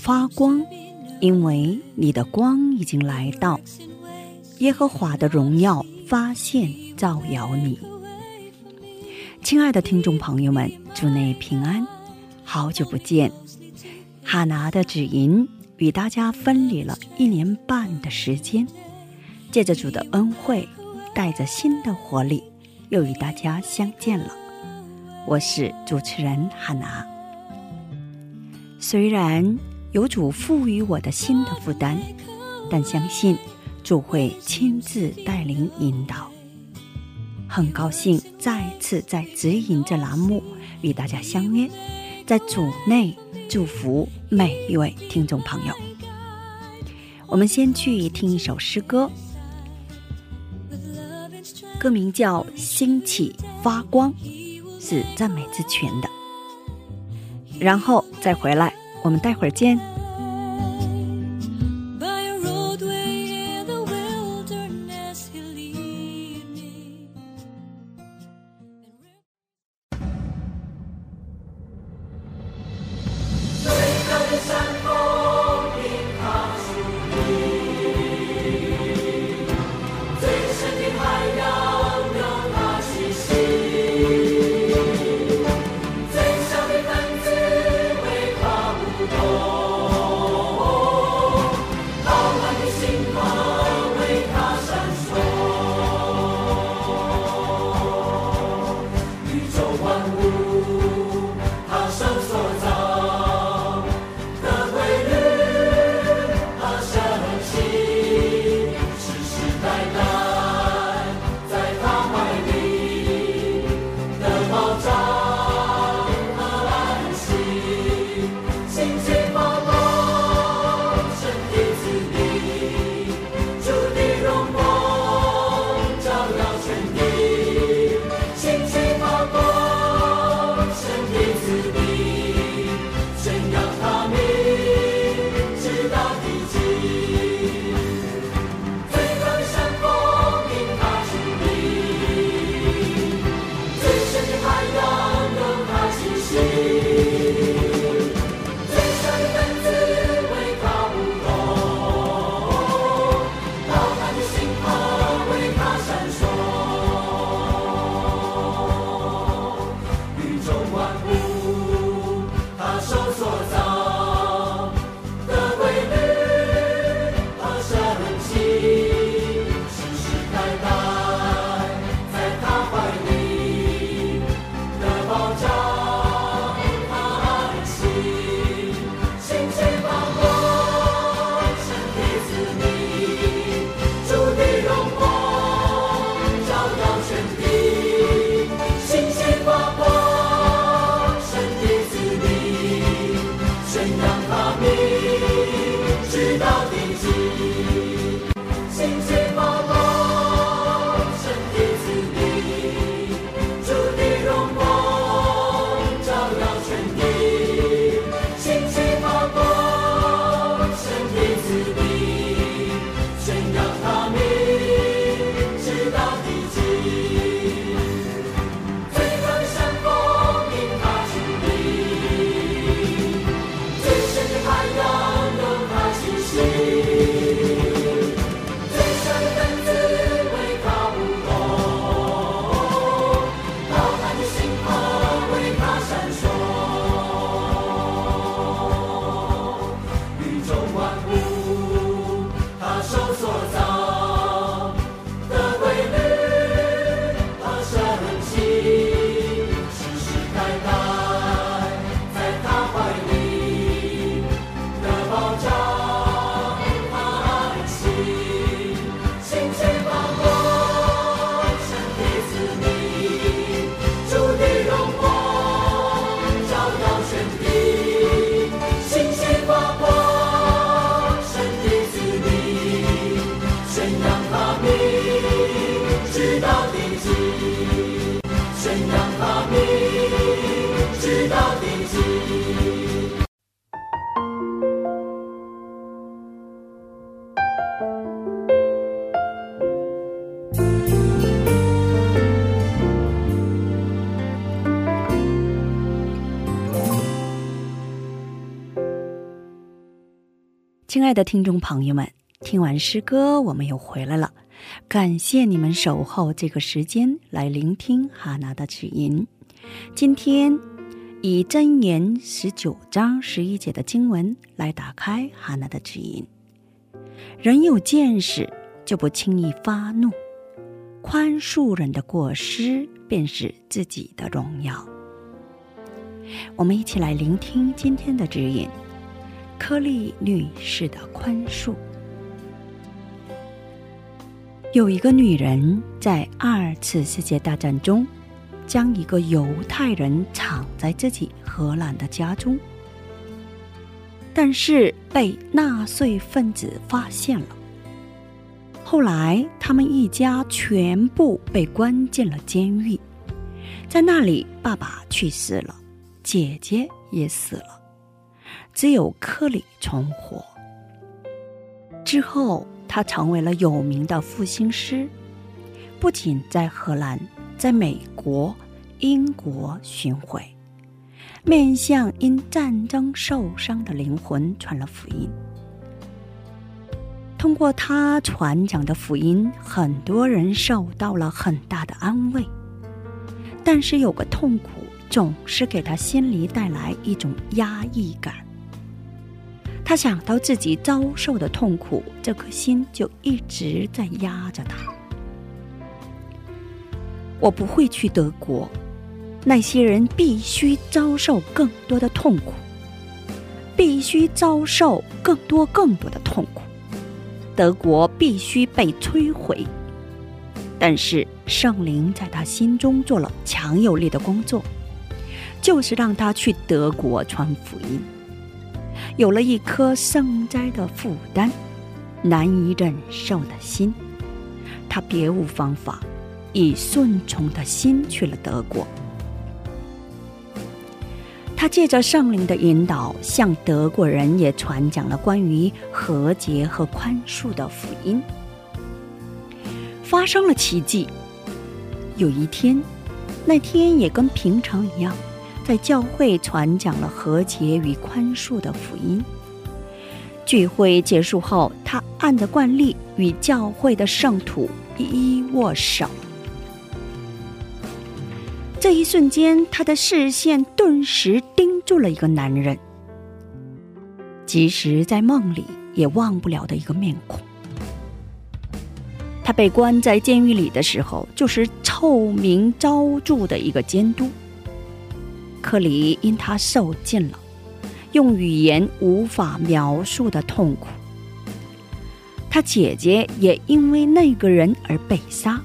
发光，因为你的光已经来到。耶和华的荣耀发现照耀你。亲爱的听众朋友们，祝内平安，好久不见。哈拿的指引与大家分离了一年半的时间，借着主的恩惠，带着新的活力，又与大家相见了。我是主持人哈拿。虽然有主赋予我的新的负担，但相信主会亲自带领引导。很高兴再次在指引这栏目与大家相约，在主内祝福每一位听众朋友。我们先去听一首诗歌，歌名叫《兴起发光》，是赞美之泉的。然后再回来，我们待会儿见。亲爱的听众朋友们，听完诗歌，我们又回来了。感谢你们守候这个时间来聆听哈娜的指引。今天以箴言十九章十一节的经文来打开哈娜的指引。人有见识，就不轻易发怒；宽恕人的过失，便是自己的荣耀。我们一起来聆听今天的指引。柯利女士的宽恕。有一个女人在二次世界大战中，将一个犹太人藏在自己荷兰的家中，但是被纳粹分子发现了。后来，他们一家全部被关进了监狱，在那里，爸爸去世了，姐姐也死了。只有克里存活。之后，他成为了有名的复兴师，不仅在荷兰，在美国、英国巡回，面向因战争受伤的灵魂传了福音。通过他传讲的福音，很多人受到了很大的安慰。但是，有个痛苦总是给他心里带来一种压抑感。他想到自己遭受的痛苦，这颗心就一直在压着他。我不会去德国，那些人必须遭受更多的痛苦，必须遭受更多更多的痛苦。德国必须被摧毁。但是圣灵在他心中做了强有力的工作，就是让他去德国传福音。有了一颗圣灾的负担，难以忍受的心，他别无方法，以顺从的心去了德国。他借着圣灵的引导，向德国人也传讲了关于和解和宽恕的福音。发生了奇迹。有一天，那天也跟平常一样。在教会传讲了和解与宽恕的福音。聚会结束后，他按着惯例与教会的圣徒一一握手。这一瞬间，他的视线顿时盯住了一个男人，即使在梦里也忘不了的一个面孔。他被关在监狱里的时候，就是臭名昭著的一个监督。克里因他受尽了用语言无法描述的痛苦，他姐姐也因为那个人而被杀。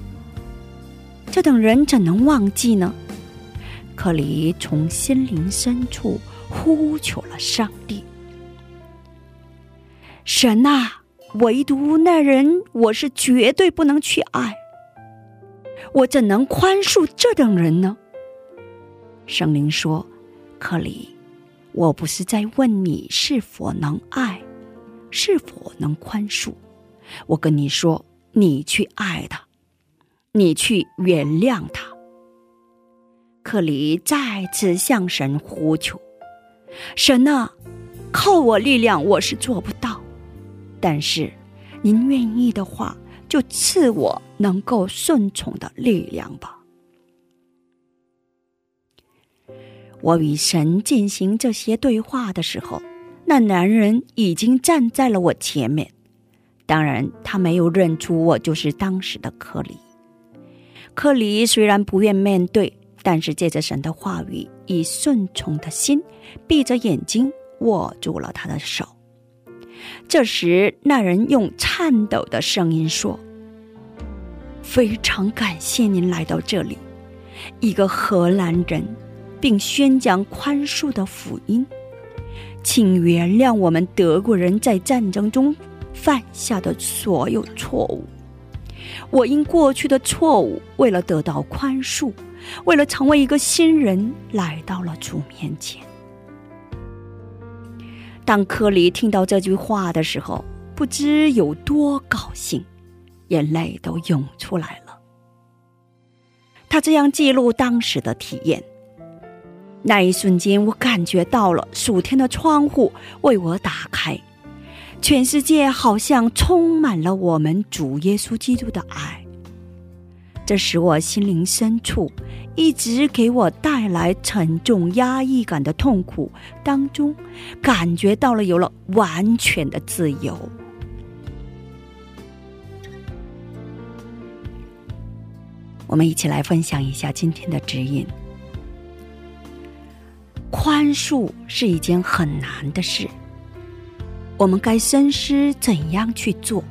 这等人怎能忘记呢？克里从心灵深处呼求了上帝：“神啊，唯独那人，我是绝对不能去爱。我怎能宽恕这等人呢？”圣灵说：“克里，我不是在问你是否能爱，是否能宽恕。我跟你说，你去爱他，你去原谅他。”克里再次向神呼求：“神啊，靠我力量我是做不到，但是您愿意的话，就赐我能够顺从的力量吧。”我与神进行这些对话的时候，那男人已经站在了我前面。当然，他没有认出我就是当时的克里。克里虽然不愿面对，但是借着神的话语，以顺从的心，闭着眼睛握住了他的手。这时，那人用颤抖的声音说：“非常感谢您来到这里，一个荷兰人。”并宣讲宽恕的福音，请原谅我们德国人在战争中犯下的所有错误。我因过去的错误，为了得到宽恕，为了成为一个新人，来到了主面前。当科里听到这句话的时候，不知有多高兴，眼泪都涌出来了。他这样记录当时的体验。那一瞬间，我感觉到了暑天的窗户为我打开，全世界好像充满了我们主耶稣基督的爱，这使我心灵深处一直给我带来沉重压抑感的痛苦当中，感觉到了有了完全的自由。我们一起来分享一下今天的指引。宽恕是一件很难的事，我们该深思怎样去做。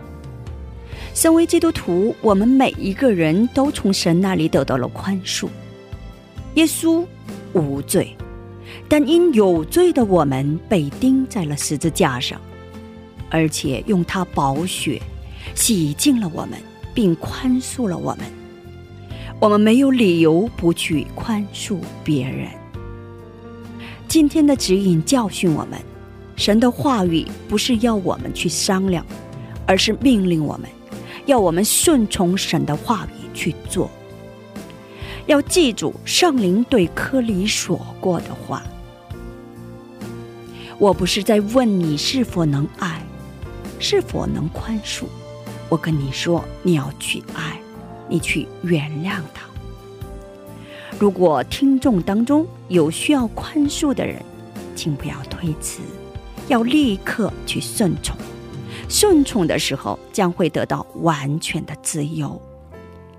身为基督徒，我们每一个人都从神那里得到了宽恕。耶稣无罪，但因有罪的我们被钉在了十字架上，而且用他宝血洗净了我们，并宽恕了我们。我们没有理由不去宽恕别人。今天的指引教训我们，神的话语不是要我们去商量，而是命令我们，要我们顺从神的话语去做。要记住圣灵对科里说过的话：“我不是在问你是否能爱，是否能宽恕，我跟你说，你要去爱，你去原谅他。”如果听众当中有需要宽恕的人，请不要推辞，要立刻去顺从。顺从的时候将会得到完全的自由。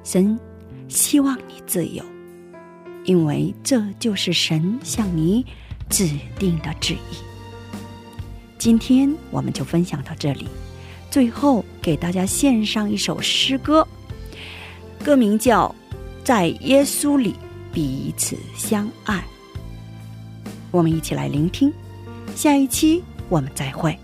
神希望你自由，因为这就是神向你指定的旨意。今天我们就分享到这里，最后给大家献上一首诗歌，歌名叫《在耶稣里》。彼此相爱，我们一起来聆听。下一期我们再会。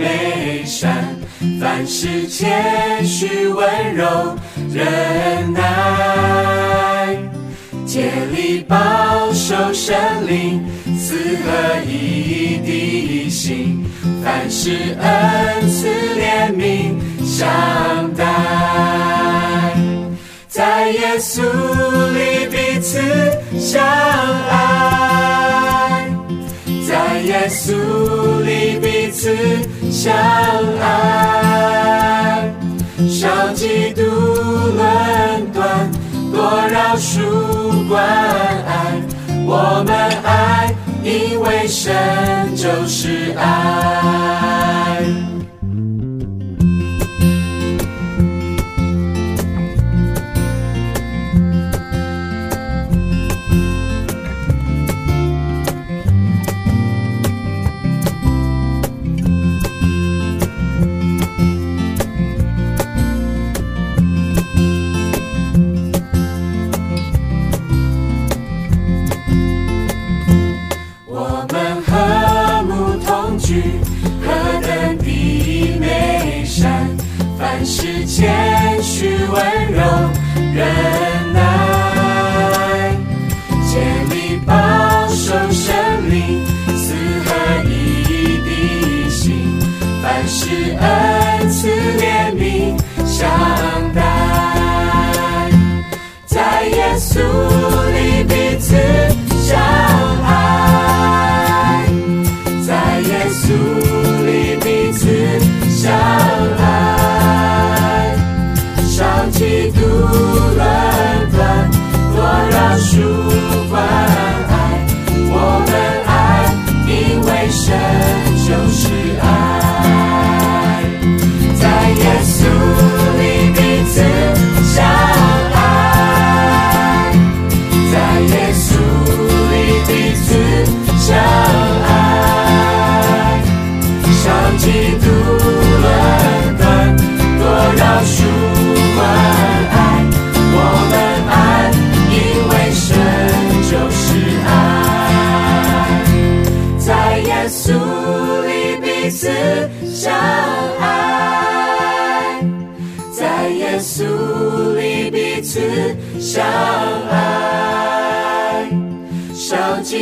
美善，凡事谦虚温柔忍耐，竭力保守神灵四合一的心，凡事恩赐怜悯相待，在耶稣里彼此相爱。在耶稣里彼此相爱，少嫉妒论断，多饶恕关爱。我们爱，因为神就是爱。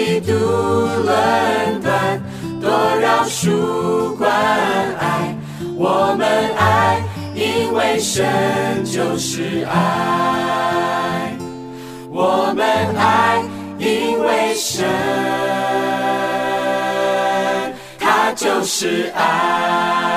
嫉妒论断，多饶恕关爱。我们爱，因为神就是爱。我们爱，因为神，他就是爱。